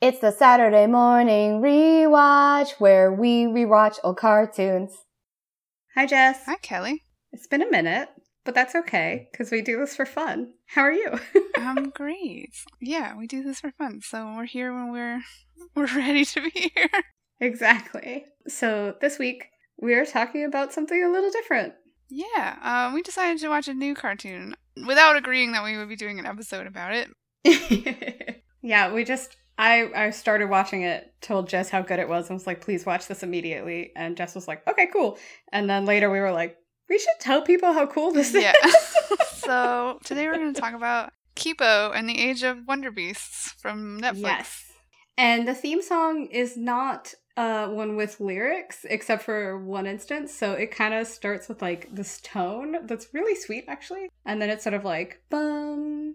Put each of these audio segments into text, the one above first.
It's the Saturday morning rewatch where we rewatch old cartoons. Hi, Jess. Hi, Kelly. It's been a minute, but that's okay because we do this for fun. How are you? I'm great. Yeah, we do this for fun. So we're here when we're we're ready to be here. exactly. So this week we are talking about something a little different. Yeah, uh, we decided to watch a new cartoon without agreeing that we would be doing an episode about it. yeah, we just I I started watching it, told Jess how good it was, and was like, please watch this immediately. And Jess was like, okay, cool. And then later we were like, we should tell people how cool this yeah. is. so today we're going to talk about Kipo and the Age of Wonder Beasts from Netflix. Yes. And the theme song is not uh, one with lyrics, except for one instance. So it kind of starts with like this tone that's really sweet, actually. And then it's sort of like bum,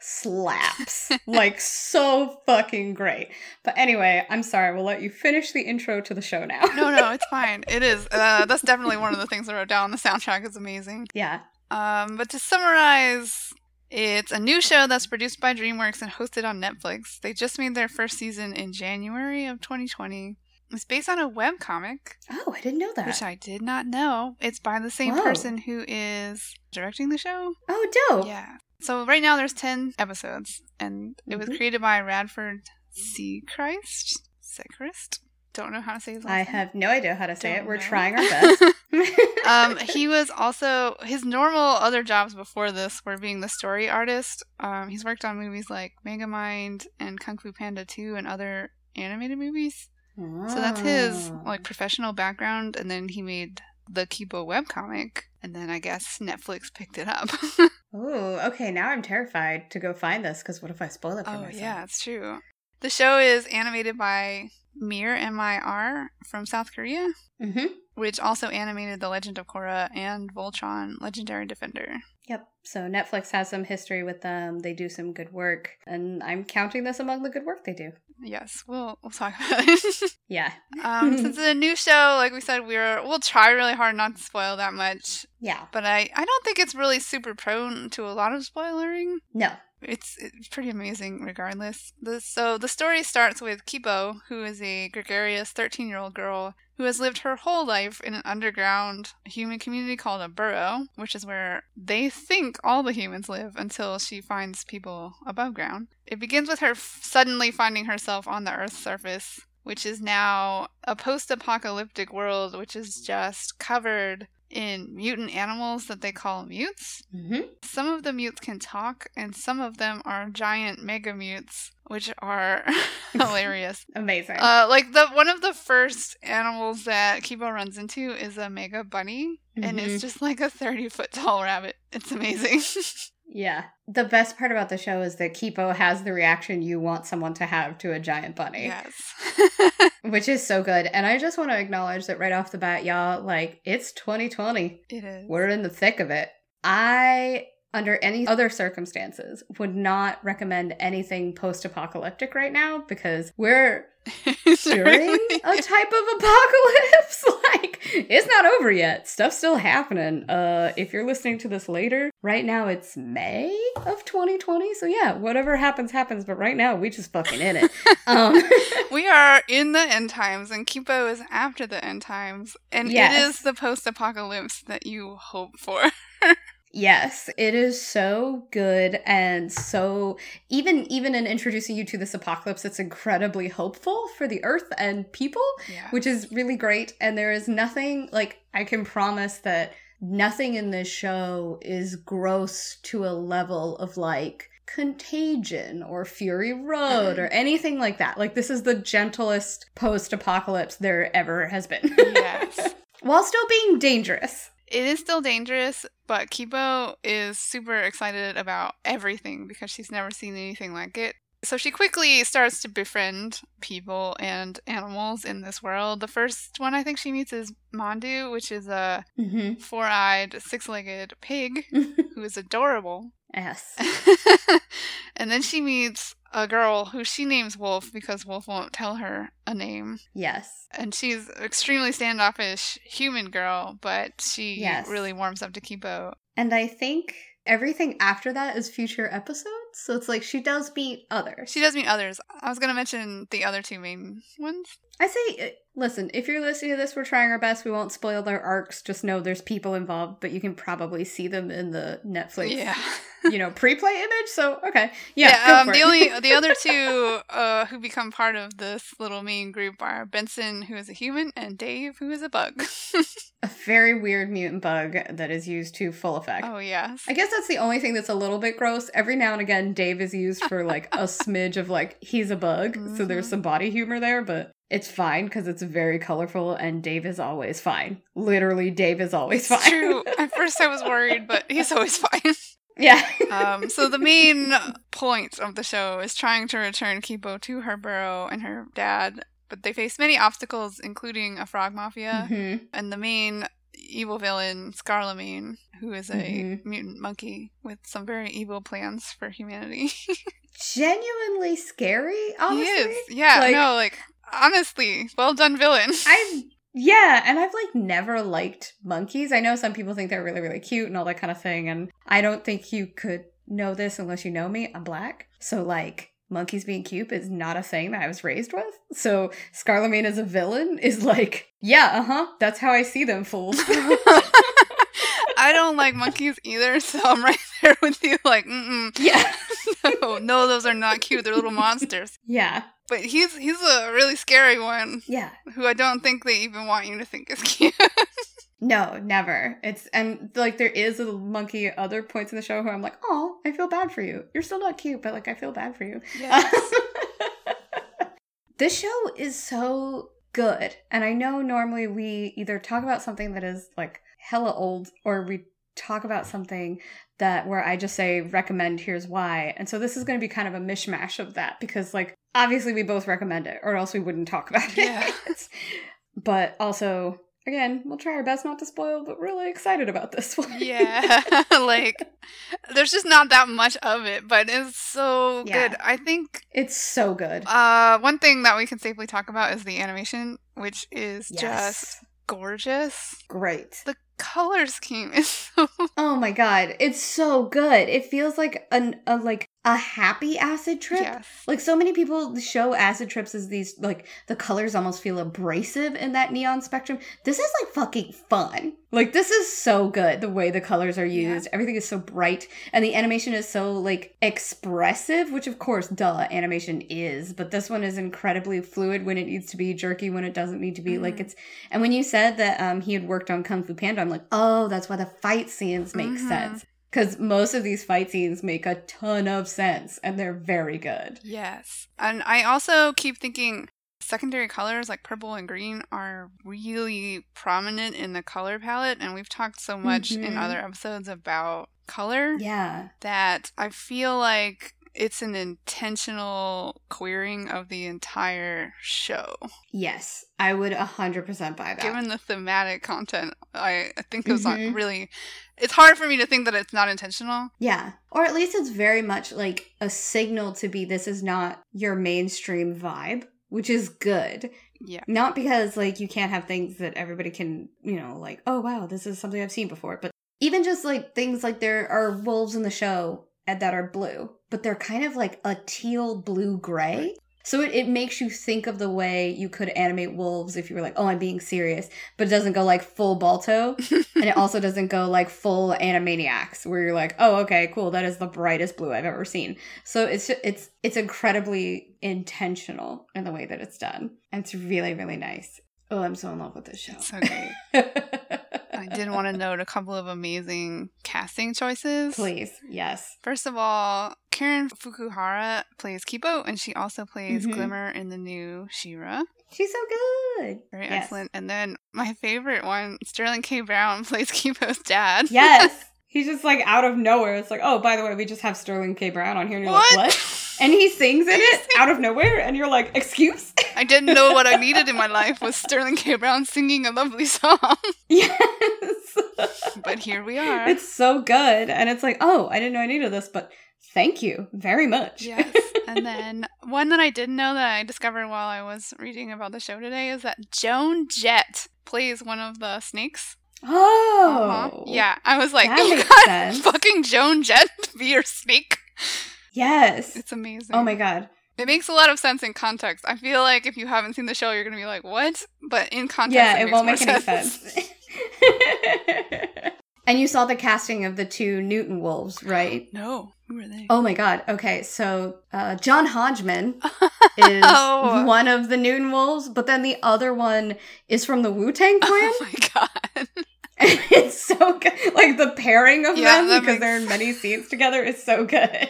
slaps. like, so fucking great. But anyway, I'm sorry, we'll let you finish the intro to the show now. no, no, it's fine. It is. Uh, that's definitely one of the things I wrote down. The soundtrack is amazing. Yeah. Um, but to summarize, it's a new show that's produced by DreamWorks and hosted on Netflix. They just made their first season in January of 2020. It's based on a webcomic. Oh, I didn't know that. Which I did not know. It's by the same Whoa. person who is directing the show. Oh, dope. Yeah. So right now there's 10 episodes and it was Mhm. created by Radford Sechrist. Sechrist? Don't know how to say his last I name. have no idea how to say Don't it. We're know. trying our best. um, he was also his normal other jobs before this were being the story artist. Um, he's worked on movies like Megamind and Kung Fu Panda 2 and other animated movies. So that's his Oh. like professional background, and then he made the Kipo webcomic, and then I guess Netflix picked it up. Oh, okay. Now I'm terrified to go find this because what if I spoil it for oh myself? yeah, it's true. The show is animated by Mir M.I.R. from South Korea, Mm-hmm. which also animated The Legend of Korra and Voltron Legendary Defender. Yep. So Netflix has some history with them. They do some good work, and I'm counting this among the good work they do. Yes, we'll we'll talk about it. Yeah. um, since it's a new show, like we said, we're we'll try really hard not to spoil that much. Yeah. But I I don't think it's really super prone to a lot of spoilering. No. It's it's pretty amazing regardless. The, so the story starts with Kipo, who is a gregarious 13-year-old girl who has lived her whole life in an underground human community called a burrow, which is where they think all the humans live until she finds people above ground. It begins with her f- suddenly finding herself on the Earth's surface, which is now a post-apocalyptic world which is just covered in mutant animals that they call mutes. Mm-hmm. Some of the mutes can talk, and some of them are giant mega mutes, which are hilarious. Amazing. Uh, like the one of the first animals that Kipo runs into is a mega bunny, and Mhm. it's just like a thirty foot tall rabbit. It's amazing. yeah. The best part about the show is that Kipo has the reaction you want someone to have to a giant bunny, yes. which is so good. And I just want to acknowledge that right off the bat, y'all, like, it's 2020. it is. We're in the thick of it. I, under any other circumstances, would not recommend anything post apocalyptic right now because we're during a type of apocalypse. like, it's not over yet. Stuff's still happening. Uh, if you're listening to this later, right now it's May of 2020. So yeah, whatever happens, happens. But right now, we just fucking in it. Um, we are in the end times, and Kipo is after the end times, and it Yes. is the post apocalypse that you hope for. Yes, it is so good and so even even in introducing you to this apocalypse it's incredibly hopeful for the earth and people, Yeah. which is really great and there is nothing like I can promise that nothing in this show is gross to a level of like Contagion or Fury Road or anything like that. Like this is the gentlest post-apocalypse there ever has been. yes. While still being dangerous. It is still dangerous, but Kipo is super excited about everything because she's never seen anything like it. So she quickly starts to befriend people and animals in this world. The first one I think she meets is Mandu, which is a Mm-hmm. four eyed, six legged pig who is adorable. yes. and then she meets a girl who she names Wolf because Wolf won't tell her a name. Yes. And she's extremely standoffish human girl, but she Yes. really warms up to Kipo. And I think everything after that is future episodes. So it's like she does meet others. She does meet others. I was going to mention the other two main ones. I say, uh, listen, if you're listening to this, we're trying our best. We won't spoil their arcs. Just know there's people involved, but you can probably see them in the Netflix, Yeah. you know, pre-play image. So okay, yeah. go um, the only the other two uh, who become part of this little mean group are Benson, who is a human, and Dave, who is a bug. a very weird mutant bug that is used to full effect. oh yes, I guess that's the only thing that's a little bit gross. Every now and again, Dave is used for like a smidge of like he's a bug, so there's Mhm. some body humor there, but it's fine because it's very colorful and Dave is always fine. Literally, Dave is always it's fine. true. At first, I was worried, but he's always fine. yeah. Um, so the main point of the show is trying to return Kipo to her burrow and her dad, but they face many obstacles, including a frog mafia Mhm. and the main evil villain, Scarlemagne, who is a Mhm. mutant monkey with some very evil plans for humanity. Genuinely scary. Honestly, he is, yeah, Like- no, like honestly, well done, villain. I yeah, and I've like never liked monkeys. I know some people think they're really really cute and all that kind of thing, and I don't think you could know this unless you know me. I'm black, so like monkeys being cute is not a thing that I was raised with. So Scarlemagne as a villain is like, yeah, uh huh. That's how I see them fools. I don't like monkeys either, so I'm right there with you. Like, mm yeah, no, no, those are not cute. They're little monsters. yeah, But he's he's a really scary one yeah. who I don't think they even want you to think is cute. No, never. It's and like there is a monkey at other points in the show who I'm like, oh, I feel bad for you. You're still not cute, but like I feel bad for you. this show is so good. And I know normally we either talk about something that is like hella old or we talk about something that where I just say recommend here's why. And so this is going to be kind of a mishmash of that because like obviously we both recommend it or else we wouldn't talk about it. But also again, we'll try our best not to spoil, but really excited about this one. yeah, like there's just not that much of it, but it's so Yeah. good. I think it's so good. uh one thing that we can safely talk about is the animation, which is just gorgeous. great. The color scheme is so Oh my god, it's so good. It feels like an a like a happy acid trip. yes. Like so many people show acid trips as these like the colors almost feel abrasive in that neon spectrum. This is like fucking fun. Like this is so good the way the colors are Yeah. used. Everything is so bright and the animation is so like expressive, which of course duh animation is, but this one is incredibly fluid when it needs to be, jerky when it doesn't need to be. Like Mhm. it's and when you said that um he had worked on Kung Fu Panda, I'm like, "Oh, that's why the fight scenes make Mhm. sense." Because most of these fight scenes make a ton of sense and they're very good. Yes. And I also keep thinking secondary colors like purple and green are really prominent in the color palette. And we've talked so much in Mhm. other episodes about color Yeah. that I feel like it's an intentional queering of the entire show. Yes. I would 100% buy that. Given the thematic content, I, I think it was not really. It's hard for me to think that it's not intentional. yeah. Or at least it's very much like a signal to be this is not your mainstream vibe, which is good. Yeah. Not because like you can't have things that everybody can, you know, like, oh wow, this is something I've seen before. But even just like things like there are wolves in the show and that are blue, but they're kind of like a teal blue gray. So it, it makes you think of the way you could animate wolves if you were like, oh, I'm being serious, but it doesn't go like full Balto. and it also doesn't go like full Animaniacs where you're like, oh, okay, cool, that is the brightest blue I've ever seen. So it's it's it's incredibly intentional in the way that it's done. And it's really, really nice. Oh, I'm so in love with this show. So great. Did want to note a couple of amazing casting choices. Please, yes. First of all, Karen Fukuhara plays Kipo, and she also plays Mhm. Glimmer in the new She-Ra. She's so good. Very Yes. excellent. And then my favorite one, Sterling K. Brown plays Kipo's dad. Yes. He's just like out of nowhere. It's like, oh, by the way, we just have Sterling K. Brown on here. And you're What? like, what? and he sings in it out of nowhere, and you're like, "Excuse?" I didn't know what I needed in my life was Sterling K. Brown singing a lovely song. yes. but here we are. It's so good, and it's like, oh, I didn't know I needed this, but thank you very much. yes. And then one that I didn't know that I discovered while I was reading about the show today is that Joan Jett plays one of the snakes. oh, Uh-huh. Yeah. I was like, you makes got sense. fucking Joan Jett be your snake. Yes. It's amazing. Oh my god. It makes a lot of sense in context. I feel like if you haven't seen the show, you're gonna be like, "What?" But in context, yeah, it, it, won't make any sense. and you saw the casting of the two Newton wolves, right? no, who are they? Oh my god. Okay, so uh, John Hodgman is Oh. one of the Newton wolves, but then the other one is from the Wu Tang Clan. Oh my god! It's so good. Like the pairing of Yeah, them because makes- they're in many scenes together is so good.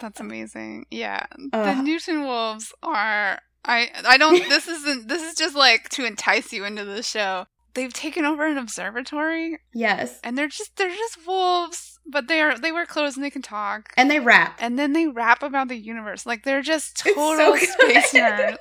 That's amazing. Yeah, the Newton Wolves are. I I don't. This isn't. This is just like to entice you into the show. They've taken over an observatory, yes. and they're just they're just wolves, but they are they wear clothes and they can talk. And they rap. And then they rap about the universe. Like they're just It's so total space nerds.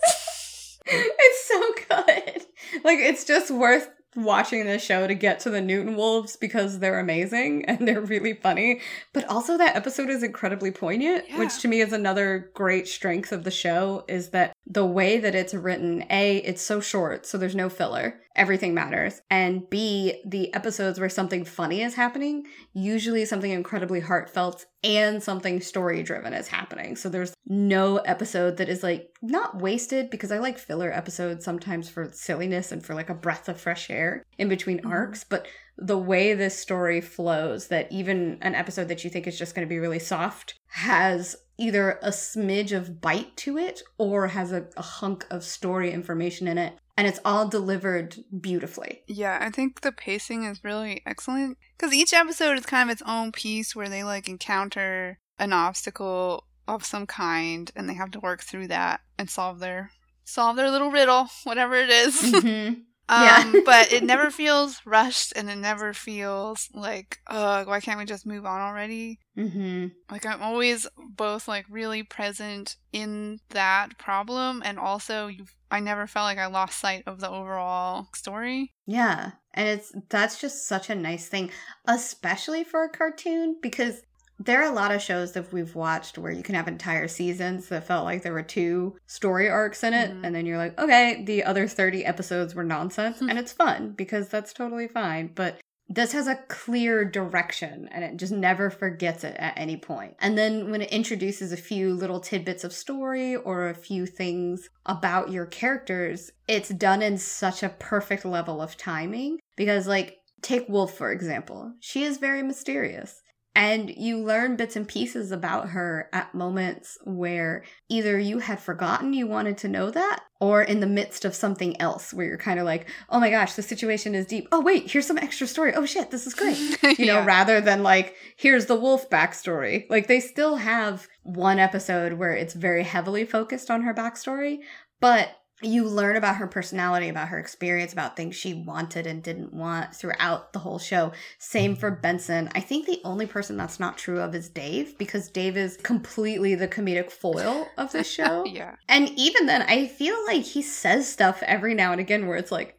it's so good. Like it's just worth watching this show to get to the Newton Wolves because they're amazing and they're really funny. But also that episode is incredibly poignant, Yeah. which to me is another great strength of the show is that the way that it's written, A, it's so short, so there's no filler. Everything matters. And B, the episodes where something funny is happening, usually something incredibly heartfelt and something story driven is happening. So there's no episode that is like not wasted because I like filler episodes sometimes for silliness and for like a breath of fresh air in between Mhm. arcs, but the way this story flows that even an episode that you think is just going to be really soft has either a smidge of bite to it or has a, a hunk of story information in it and it's all delivered beautifully. Yeah, I think the pacing is really excellent because each episode is kind of its own piece where they like encounter an obstacle of some kind and they have to work through that and solve their solve their little riddle, whatever it is. Mhm. um, Yeah. but it never feels rushed and it never feels like, uh, why can't we just move on already? Mm-hmm. Like I'm always both like really present in that problem and also I never felt like I lost sight of the overall story. Yeah. And it's that's just such a nice thing, especially for a cartoon because there are a lot of shows that we've watched where you can have entire seasons that felt like there were two story arcs in it Mhm. and then you're like, "Okay, the other 30 episodes were nonsense." And it's fun because that's totally fine, but this has a clear direction and it just never forgets it at any point. And then when it introduces a few little tidbits of story or a few things about your characters, it's done in such a perfect level of timing. Because, like, take Wolf, for example. She is very mysterious. And you learn bits and pieces about her at moments where either you had forgotten you wanted to know that, or in the midst of something else where you're kind of like, oh my gosh, the situation is deep. Oh, wait, here's some extra story. Oh shit, this is great you know, rather than like, here's the wolf backstory. Like, they still have one episode where it's very heavily focused on her backstory, but you learn about her personality, about her experience, about things she wanted and didn't want throughout the whole show. Same for Benson. I think the only person that's not true of is Dave, because Dave is completely the comedic foil of the show. yeah. And even then, I feel like he says stuff every now and again where it's like,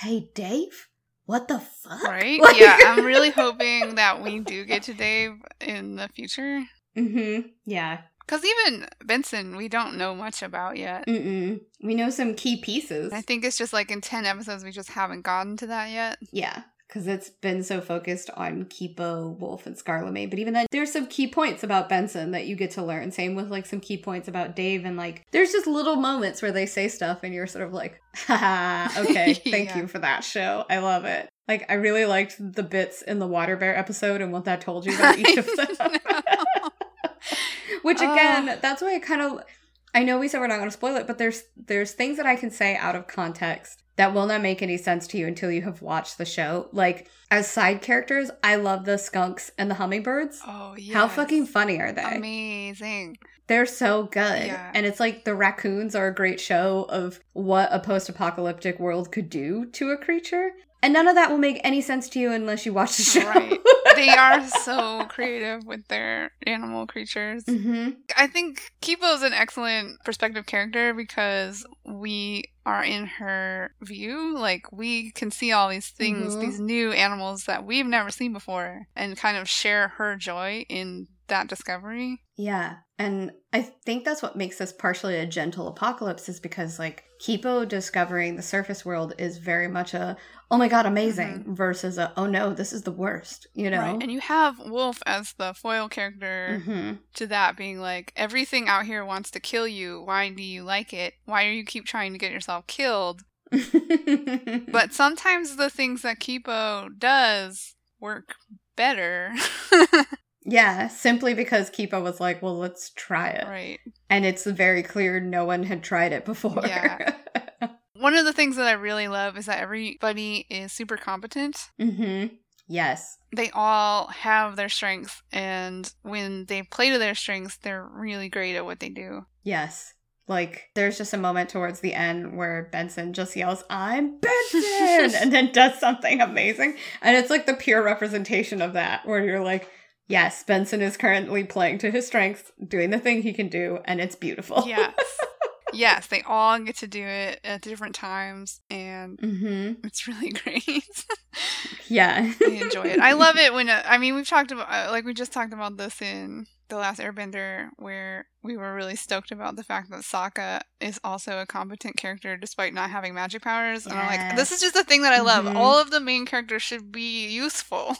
hey, Dave, what the fuck? Right? Like- yeah, I'm really hoping that we do get to Dave in the future. Mm-hmm. Yeah. Because even Benson, we don't know much about yet. Mm-mm. We know some key pieces. I think it's just like in 10 episodes, we just haven't gotten to that yet. Yeah. Because it's been so focused on Kipo, Wolf, and Scarlet But even then, there's some key points about Benson that you get to learn. Same with like some key points about Dave. And like, there's just little moments where they say stuff and you're sort of like, haha, okay, thank Yeah. you for that show. I love it. Like, I really liked the bits in the Water Bear episode and what that told you about each of them. Which again, Ah. that's why I kind of I know we said we're not going to spoil it, but there's there's things that I can say out of context that will not make any sense to you until you have watched the show. Like as side characters, I love the skunks and the hummingbirds. Oh, yeah. How fucking funny are they? Amazing. They're so good. Yeah. And it's like the raccoons are a great show of what a post-apocalyptic world could do to a creature. And none of that will make any sense to you unless you watch the show. Right. they are so creative with their animal creatures. hmm I think Kipo is an excellent perspective character because we are in her view. Like, we can see all these things, Mhm. these new animals that we've never seen before, and kind of share her joy in that discovery. Yeah. And I think that's what makes this partially a gentle apocalypse is because like Kipo discovering the surface world is very much a oh my god amazing versus a oh no this is the worst, you know. Right. And you have Wolf as the foil character hmm to that being like, everything out here wants to kill you. Why do you like it? Why do you keep trying to get yourself killed? But sometimes the things that Kipo does work better. yeah, simply because Kipo was like, well, let's try it. right. And it's very clear no one had tried it before. Yeah. One of the things that I really love is that everybody is super competent. hmm Yes. They all have their strengths, and when they play to their strengths, they're really great at what they do. Yes. Like, there's just a moment towards the end where Benson just yells, I'm Benson! and then does something amazing. And it's like the pure representation of that, where you're like, yes, Benson is currently playing to his strengths, doing the thing he can do, and it's beautiful. Yes. yes, they all get to do it at different times, and hmm it's really great. Yeah. I enjoy it. I love it when uh, I mean we've talked about uh, like we just talked about this in the last Airbender where we were really stoked about the fact that Sokka is also a competent character despite not having magic powers. And I'm like, this is just a thing that I love. Mhm. All of the main characters should be useful.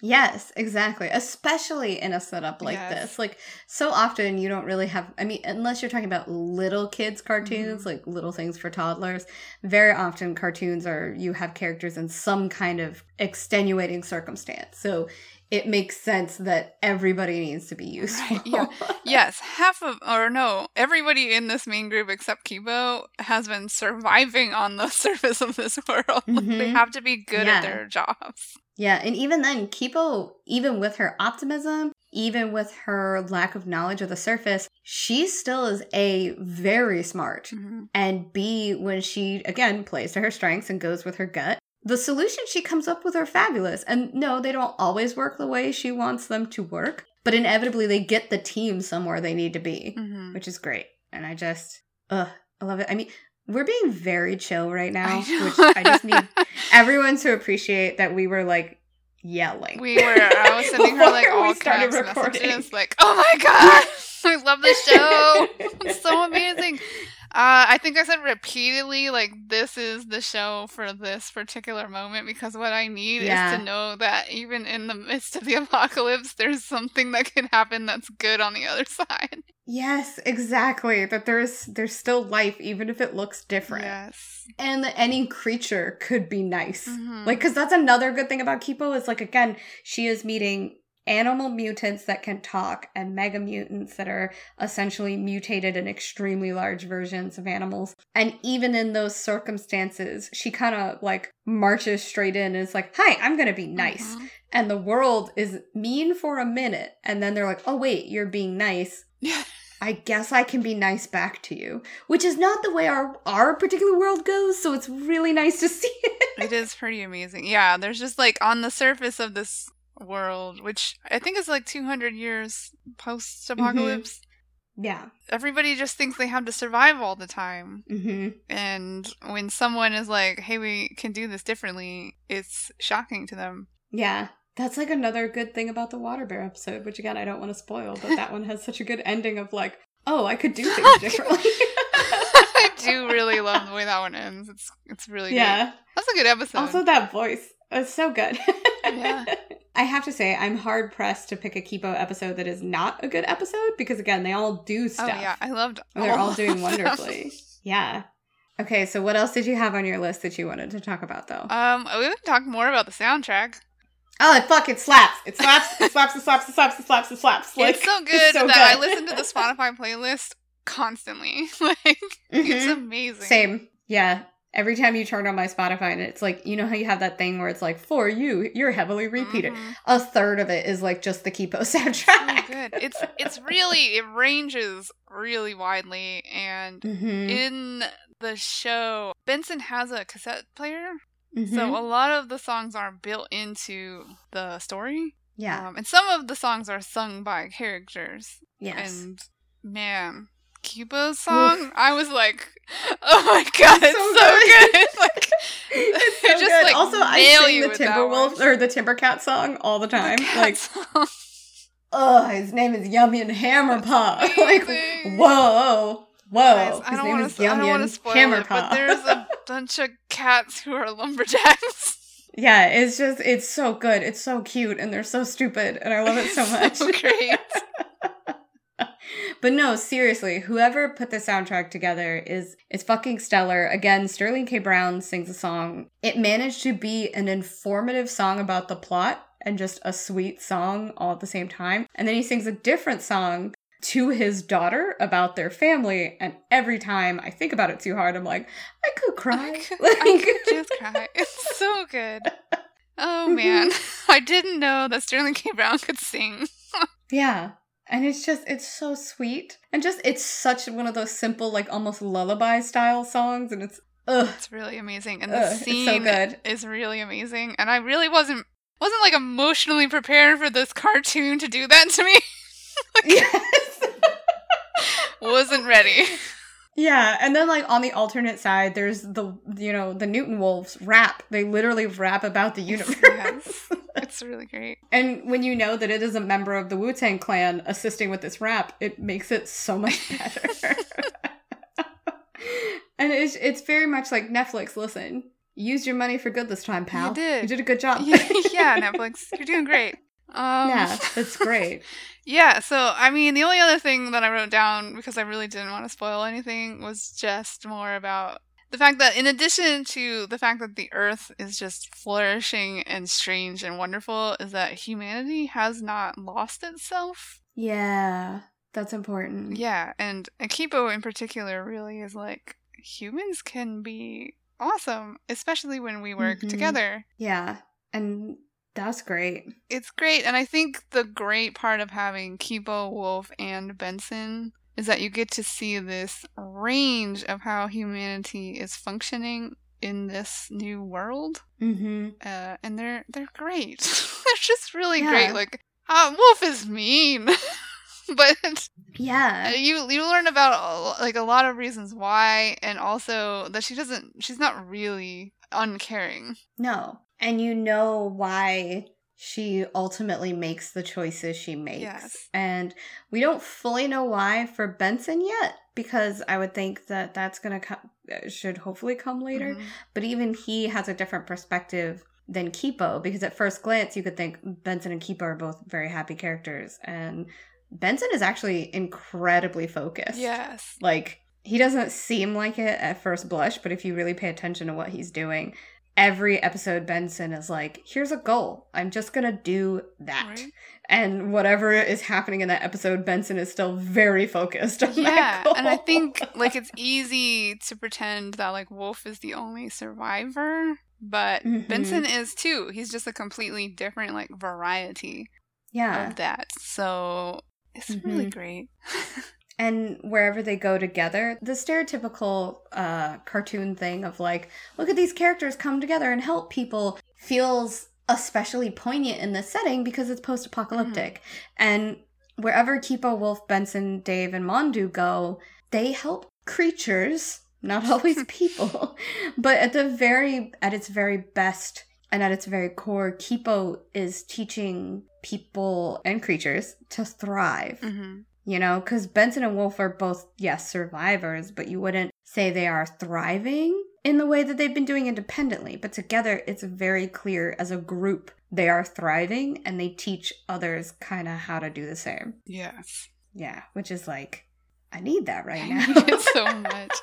Yes, exactly. Especially in a setup like Yes. this. Like, so often you don't really have, I mean, unless you're talking about little kids' cartoons, Mhm. like little things for toddlers, very often cartoons are, you have characters in some kind of extenuating circumstance. So it makes sense that everybody needs to be useful. Right, yeah. yes, half of or no, everybody in this main group except Kipo has been surviving on the surface of this world. they Mhm. have to be good Yeah. at their jobs. Yeah, and even then, Kipo, even with her optimism, even with her lack of knowledge of the surface, she still is A, very smart, and B, when she, again, plays to her strengths and goes with her gut, the solutions she comes up with are fabulous. And no, they don't always work the way she wants them to work, but inevitably they get the team somewhere they need to be, Mhm. which is great. And I just, ugh, I love it. I mean, we're being very chill right now, I which I just need everyone to appreciate that we were like yelling. We were. I was sending her like all kinds of messages, like, "Oh my god, I love this show! It's so amazing." Uh, I think I said repeatedly, like, "This is the show for this particular moment," because what I need Yeah. is to know that even in the midst of the apocalypse, there's something that can happen that's good on the other side. Yes, exactly. That there's there's still life even if it looks different. Yes. And that any creature could be nice. Mhm. Like cuz that's another good thing about Kipo is like again, she is meeting animal mutants that can talk and mega mutants that are essentially mutated and extremely large versions of animals. And even in those circumstances, she kind of like marches straight in and is like, "Hi, I'm going to be nice." Mhm. And the world is mean for a minute and then they're like, "Oh wait, you're being nice." Yeah. I guess I can be nice back to you, which is not the way our our particular world goes. So it's really nice to see it. It is pretty amazing. Yeah, there's just like on the surface of this world, which I think is like 200 years post apocalypse, Yeah. everybody just thinks they have to survive all the time. hmm And when someone is like, hey, we can do this differently, it's shocking to them. Yeah. That's like another good thing about the water bear episode, which again I don't want to spoil, but that one has such a good ending of like, oh, I could do things differently. I do really love the way that one ends. It's it's really good. yeah. That's a good episode. Also, that voice is so good. Yeah. I have to say, I'm hard pressed to pick a Kipo episode that is not a good episode because, again, they all do stuff. oh stuff. yeah, I loved. And they're all doing wonderfully. Yeah. Okay, so what else did you have on your list that you wanted to talk about, though? Um, we would talk more about the soundtrack. oh, fuck, it slaps. It slaps, it slaps, it slaps, it slaps, it slaps, it slaps. Like, it's so good so that I listen to the Spotify playlist constantly. like it's Mhm. amazing. Same. Yeah. Every time you turn on my Spotify and it's like, you know how you have that thing where it's like, for you, you're heavily repeated. Mhm. A third of it is like just the Kipo So soundtrack. good. It's it's really it ranges really widely and hmm in the show Benson has a cassette player Mhm. So a lot of the songs are built into the story. yeah. Um, and some of the songs are sung by characters. yes. And man, Cuba's song, I was like, oh my god, it's so so, good. good. like, It's so just, good. like, also, I sing the Timberwolf or the Timbercat song all the time. cat like, oh, his name is Yumyan Hammerpaw. Like, whoa, whoa. Guys, his I don't name want is to. I don't Yummy and to spoil it, but there's a bunch of cats who are lumberjacks. yeah, it's just it's so good. It's so cute, and they're so stupid, and I love it so much. so great. But no, seriously, whoever put the soundtrack together is is fucking stellar. Again, Sterling K. Brown sings a song. It managed to be an informative song about the plot and just a sweet song all at the same time. And then he sings a different song to his daughter about their family. And every time I think about it too hard, I'm like, I could cry. I could, Like- I could just cry. It's so good. Oh man, I didn't know that Sterling K. Brown could sing. Yeah. And it's just, it's so sweet. And just, it's such one of those simple, like almost lullaby style songs. And it's, ugh. It's really amazing, and the Ugh, so scene good. is really amazing. And I really wasn't wasn't like emotionally prepared for this cartoon to do that to me. yes. wasn't ready. Yeah. And then, like, on the alternate side, there's the, you know, the Newton Wolves rap. They literally rap about the universe. Yes. It's really great. and when you know that it is a member of the Wu Tang Clan assisting with this rap, it makes it so much better. and it's, it's very much like Netflix, listen. Used your money for good this time, pal. You did. You did a good job. Yeah, yeah, Netflix, you're doing great. Um, yeah, that's great. Yeah, so I mean, the only other thing that I wrote down because I really didn't want to spoil anything was just more about the fact that, in addition to the fact that the Earth is just flourishing and strange and wonderful, is that humanity has not lost itself. Yeah, that's important. Yeah, and Akibo in particular really is like humans can be awesome, especially when we work Mhm. together. Yeah, and that's great. It's great, and I think the great part of having Kipo, Wolf, and Benson is that you get to see this range of how humanity is functioning in this new world, Mm-hmm. uh, and they're they're great. they're just really Yeah. great. Like, uh, Wolf is mean, but Yeah. you you learn about like a lot of reasons why, and also that she doesn't. She's not really uncaring. No. And you know why she ultimately makes the choices she makes. Yes. And we don't fully know why for Benson yet because I would think that that's going to come should hopefully come later. Mhm. But even he has a different perspective than Kipo because at first glance you could think Benson and Kipo are both very happy characters and Benson is actually incredibly focused. Yes. Like he doesn't seem like it at first blush, but if you really pay attention to what he's doing, every episode Benson is like, here's a goal. I'm just going to do that. Right? And whatever is happening in that episode, Benson is still very focused on yeah that goal. and i think like it's easy to pretend that like wolf is the only survivor but Mhm. benson is too he's just a completely different like variety yeah. of that so it's really Mhm. great and wherever they go together the stereotypical uh cartoon thing of like look at these characters come together and help people feels especially poignant in this setting because it's post-apocalyptic. And wherever kipo wolf benson dave and mandu go they help creatures not always people but at the very at its very best and at its very core kipo is teaching people and creatures to thrive. Hmm you know, because Benson and Wolf are both, yes, survivors, but you wouldn't say they are thriving in the way that they've been doing independently. But together, it's very clear as a group they are thriving and they teach others kind of how to do the same. yes Yeah, which is like, I need that right I now. need it so much.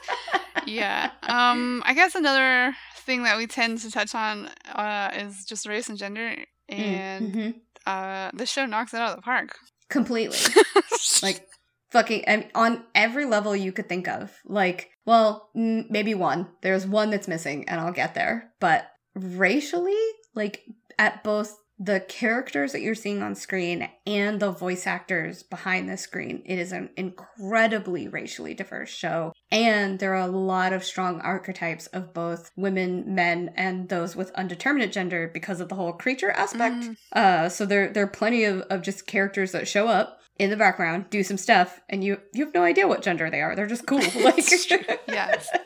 yeah um i guess another thing that we tend to touch on uh is just race and gender and Mhm. uh the show knocks it out of the park completely. like, fucking, and on every level you could think of. Like, well, m- maybe one. There's one that's missing, and I'll get there. But racially, like, at both the characters that you're seeing on screen and the voice actors behind the screen. It is an incredibly racially diverse show. And there are a lot of strong archetypes of both women, men, and those with undeterminate gender because of the whole creature aspect. Mm. Uh, so there, there are plenty of, of just characters that show up in the background, do some stuff, and you you have no idea what gender they are. They're just cool. Like. Yes.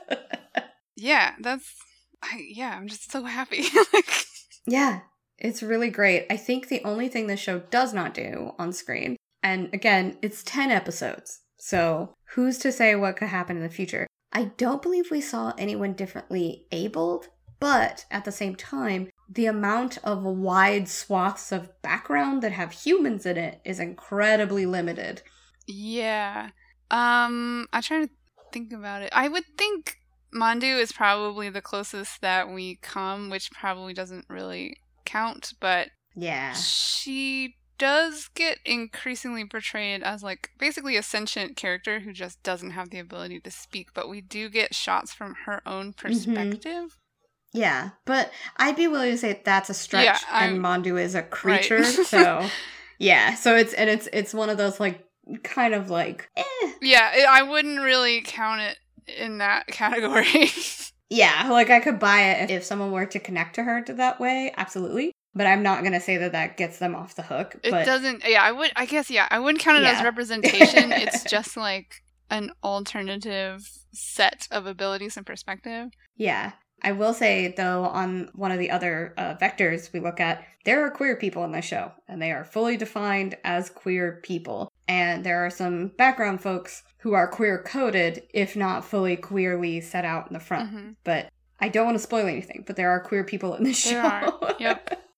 Yeah, that's. I, yeah, I'm just so happy. like, Yeah, it's really great. I think the only thing this show does not do on screen, and again, it's 10 episodes, so who's to say what could happen in the future? I don't believe we saw anyone differently abled, but at the same time, the amount of wide swaths of background that have humans in it is incredibly limited. yeah. Um, I'm trying to think about it. I would think Mandu is probably the closest that we come, which probably doesn't really count, but Yeah. she does get increasingly portrayed as like basically a sentient character who just doesn't have the ability to speak, but we do get shots from her own perspective. Yeah, but I'd be willing to say that's a stretch, Yeah, and Mandu is a creature, Right. so yeah. So it's and it's it's one of those like kind of like eh. Yeah, I wouldn't really count it in that category. Yeah, like I could buy it if, if someone were to connect to her to that way, absolutely. But I'm not gonna say that that gets them off the hook. It but doesn't. Yeah, I would. I guess. Yeah, I wouldn't count it as representation. it's just like an alternative set of abilities and perspective. Yeah. I will say, though, on one of the other uh, vectors we look at, there are queer people in the show, and they are fully defined as queer people. And there are some background folks who are queer coded, if not fully queerly set out in the front. Mhm. But I don't want to spoil anything, but there are queer people in the show. There are. Yep.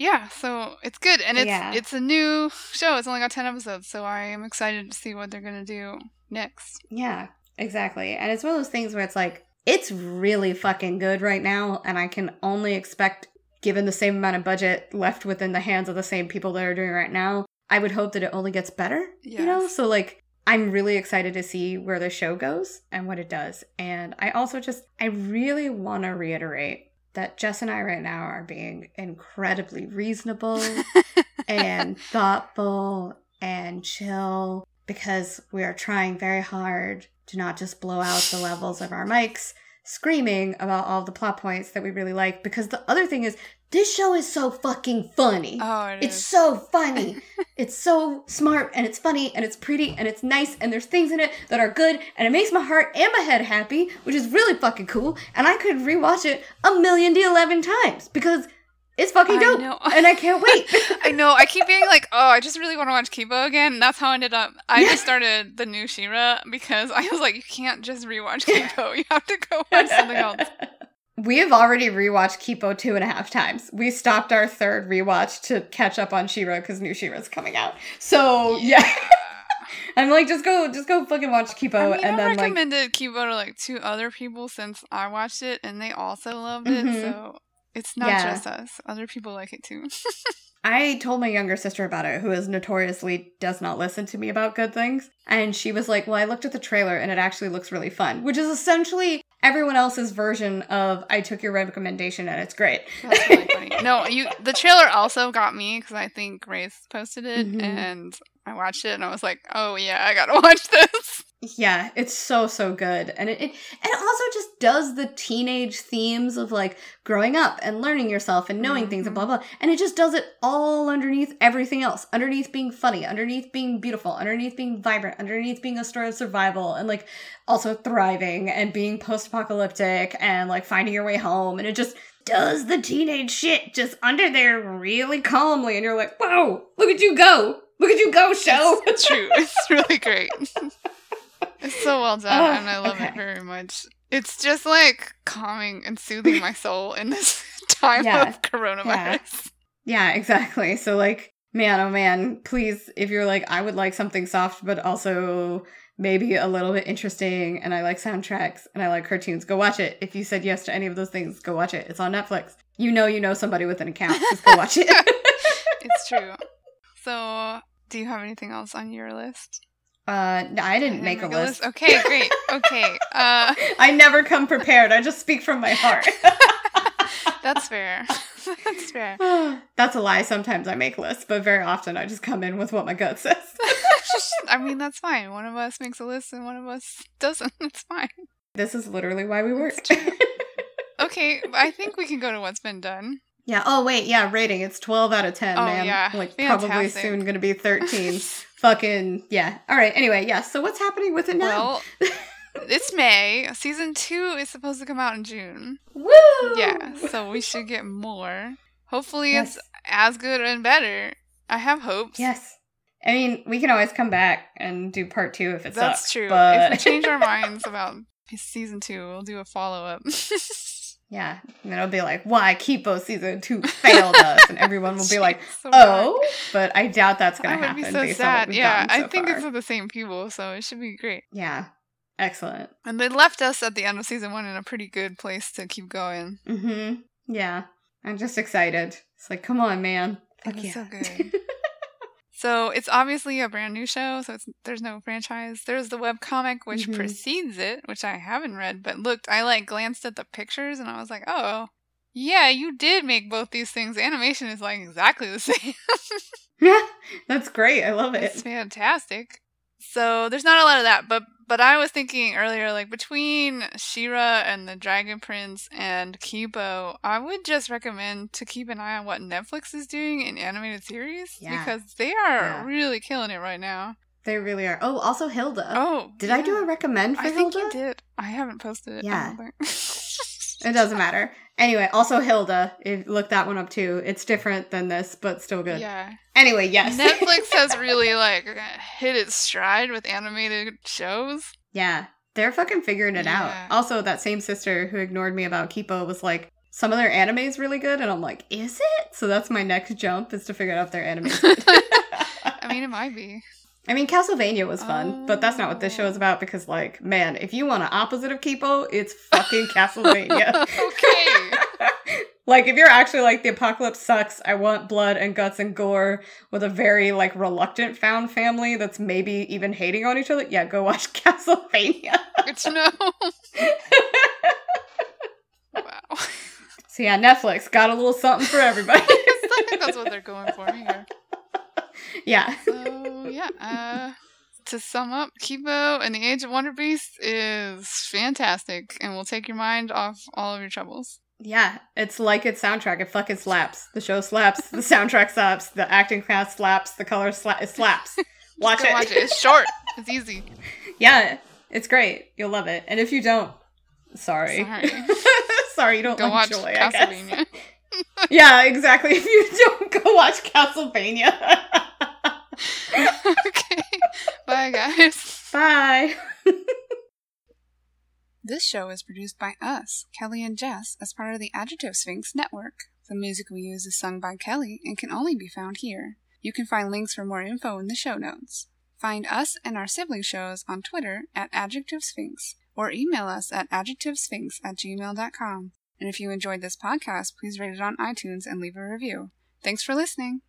Yeah, so it's good, and it's Yeah. it's a new show. It's only got ten episodes, so I am excited to see what they're gonna do next. Yeah, exactly. And it's one of those things where it's like, it's really fucking good right now, and I can only expect, given the same amount of budget left within the hands of the same people that are doing it right now, I would hope that it only gets better. You know? So, like, I'm really excited to see where the show goes and what it does. And I also just, I really want to reiterate that Jess and I right now are being incredibly reasonable and thoughtful and chill because we are trying very hard to not just blow out the levels of our mics screaming about all the plot points that we really like because the other thing is this show is so fucking funny. Oh, it It's is. so funny. it's so smart and it's funny and it's pretty and it's nice and there's things in it that are good and it makes my heart and my head happy, which is really fucking cool. And I could rewatch it a million to eleven times because it's fucking I dope. know. And I can't wait. I know. I keep being like, oh, I just really want to watch Kipo again. And that's how I ended up. I Yeah. just started the new She-Ra because I was like, you can't just rewatch Kipo. You have to go watch something else. We have already rewatched Kipo two and a half times. We stopped our third rewatch to catch up on She-Ra because new She-Ra's coming out. So yeah, I'm like, just go, just go, fucking watch Kipo, I mean, and I've then like, recommended Kipo to like two other people since I watched it, and they also loved it. Mhm. So it's not Yeah. just us; other people like it too. I told my younger sister about it, who is notoriously does not listen to me about good things. And she was like, Well, I looked at the trailer and it actually looks really fun, which is essentially everyone else's version of I took your recommendation and it's great. That's really funny. No, you. The trailer also got me because I think Grace posted it, Mhm. and I watched it, and I was like, oh yeah, I gotta watch this. Yeah, it's so so good, and it, it and it also just does the teenage themes of like growing up and learning yourself and knowing things and Mhm. blah blah, and it just does it all underneath everything else, underneath being funny, underneath being beautiful, underneath being vibrant, underneath being a story of survival, and like also thriving and being post apocalyptic and like finding your way home, and it just does the teenage shit just under there really calmly, and you're like, whoa, look at you go, look at you go, show. It's true. It's really great. It's so well done, Oh, and I love okay. it very much. It's just like calming and soothing my soul in this time Yeah. of coronavirus. Yeah, exactly. So like, man, oh man, please, if you're like, I would like something soft, but also maybe a little bit interesting, and I like soundtracks and I like cartoons, go watch it. If you said yes to any of those things, go watch it. It's on Netflix. You know, you know somebody with an account. Just go watch it. It's true. So, do you have anything else on your list? uh, no, I didn't make a list. Okay, great. Okay, uh, I never come prepared. I just speak from my heart. that's fair. That's fair. That's a lie. Sometimes I make lists, but very often I just come in with what my gut says. I mean, that's fine. One of us makes a list and one of us doesn't. It's fine. this is literally why we work. Okay, I think we can go to what's been done. Yeah. Oh wait. Yeah. Rating. It's twelve out of ten, Oh, man. yeah. Like probably soon to be thirteen. Fucking yeah. All right. Anyway, yeah. So what's happening with it now? Well, it's May. Season two is supposed to come out in June. Woo! Yeah, so we should get more. Hopefully, Yes. it's as good and better. I have hopes. Yes. I mean, we can always come back and do part two if it That's sucks. true. But If we change our minds about season two, we'll do a follow up. Yeah, and it'll be like, why Kipo season two failed us, and everyone will be like, oh. But I doubt that's gonna would happen be so based on what sad. we've Yeah, gotten I think far. it's the same people, so it should be great. Yeah, excellent. And they left us at the end of season one in a pretty good place to keep going. Mm-hmm. Yeah, I'm just excited. It's like, come on, man. Fuck yeah. so good. So it's obviously a brand new show, so it's, there's no franchise. There's the webcomic which Mhm. precedes it, which I haven't read, but looked, I like glanced at the pictures and I was like, oh, yeah, you did make both these things. Animation is like exactly the same. Yeah, that's great. I love it. it's fantastic. So there's not a lot of that, but but I was thinking earlier, like between She-Ra and the Dragon Prince and Kipo, I would just recommend to keep an eye on what Netflix is doing in animated series Yeah. because they are Yeah. really killing it right now. They really are. Oh, also Hilda. Oh, did I do a recommend for I think Hilda? you did. I haven't posted it. Yeah. It doesn't matter. Anyway, also Hilda. If, look that one up too. It's different than this, but still good. Yeah. Anyway, yes. Netflix has really like hit its stride with animated shows. yeah, they're fucking figuring it Yeah. out. Also, that same sister who ignored me about Kipo was like, some of their anime is really good, and I'm like, is it? So that's my next jump is to figure out if their anime. I mean, it might be. I mean, Castlevania was fun, but that's not what this show is oh. about because, like, man, if you want an opposite of Kipo, it's fucking Castlevania. okay. like, if you're actually like, the apocalypse sucks, I want blood and guts and gore with a very, like, reluctant found family that's maybe even hating on each other, yeah, go watch Castlevania. To know. wow. so, yeah, Netflix got a little something for everybody. I think that's what they're going for here. yeah. So yeah. Uh, to sum up, Kipo and the Age of Wonder Beast is fantastic and will take your mind off all of your troubles. Yeah, it's like its soundtrack. It fucking slaps. The show slaps. The soundtrack slaps. The acting cast slaps. The color sla- it slaps. Watch it. watch it. It's short. It's easy. Yeah, it's great. You'll love it. And if you don't, sorry. Sorry. sorry, you don't Go like watch Joy. Castlevania. Yeah, exactly. If you don't go watch Castlevania. okay. Bye, guys. Bye. This show is produced by us, Kelly and Jess, as part of the Adjective Sphinx network. The music we use is sung by Kelly and can only be found here. You can find links for more info in the show notes. Find us and our sibling shows on Twitter at Adjective Sphinx or email us at adjectivesphinx at gmail.com. And if you enjoyed this podcast, please rate it on iTunes and leave a review. Thanks for listening.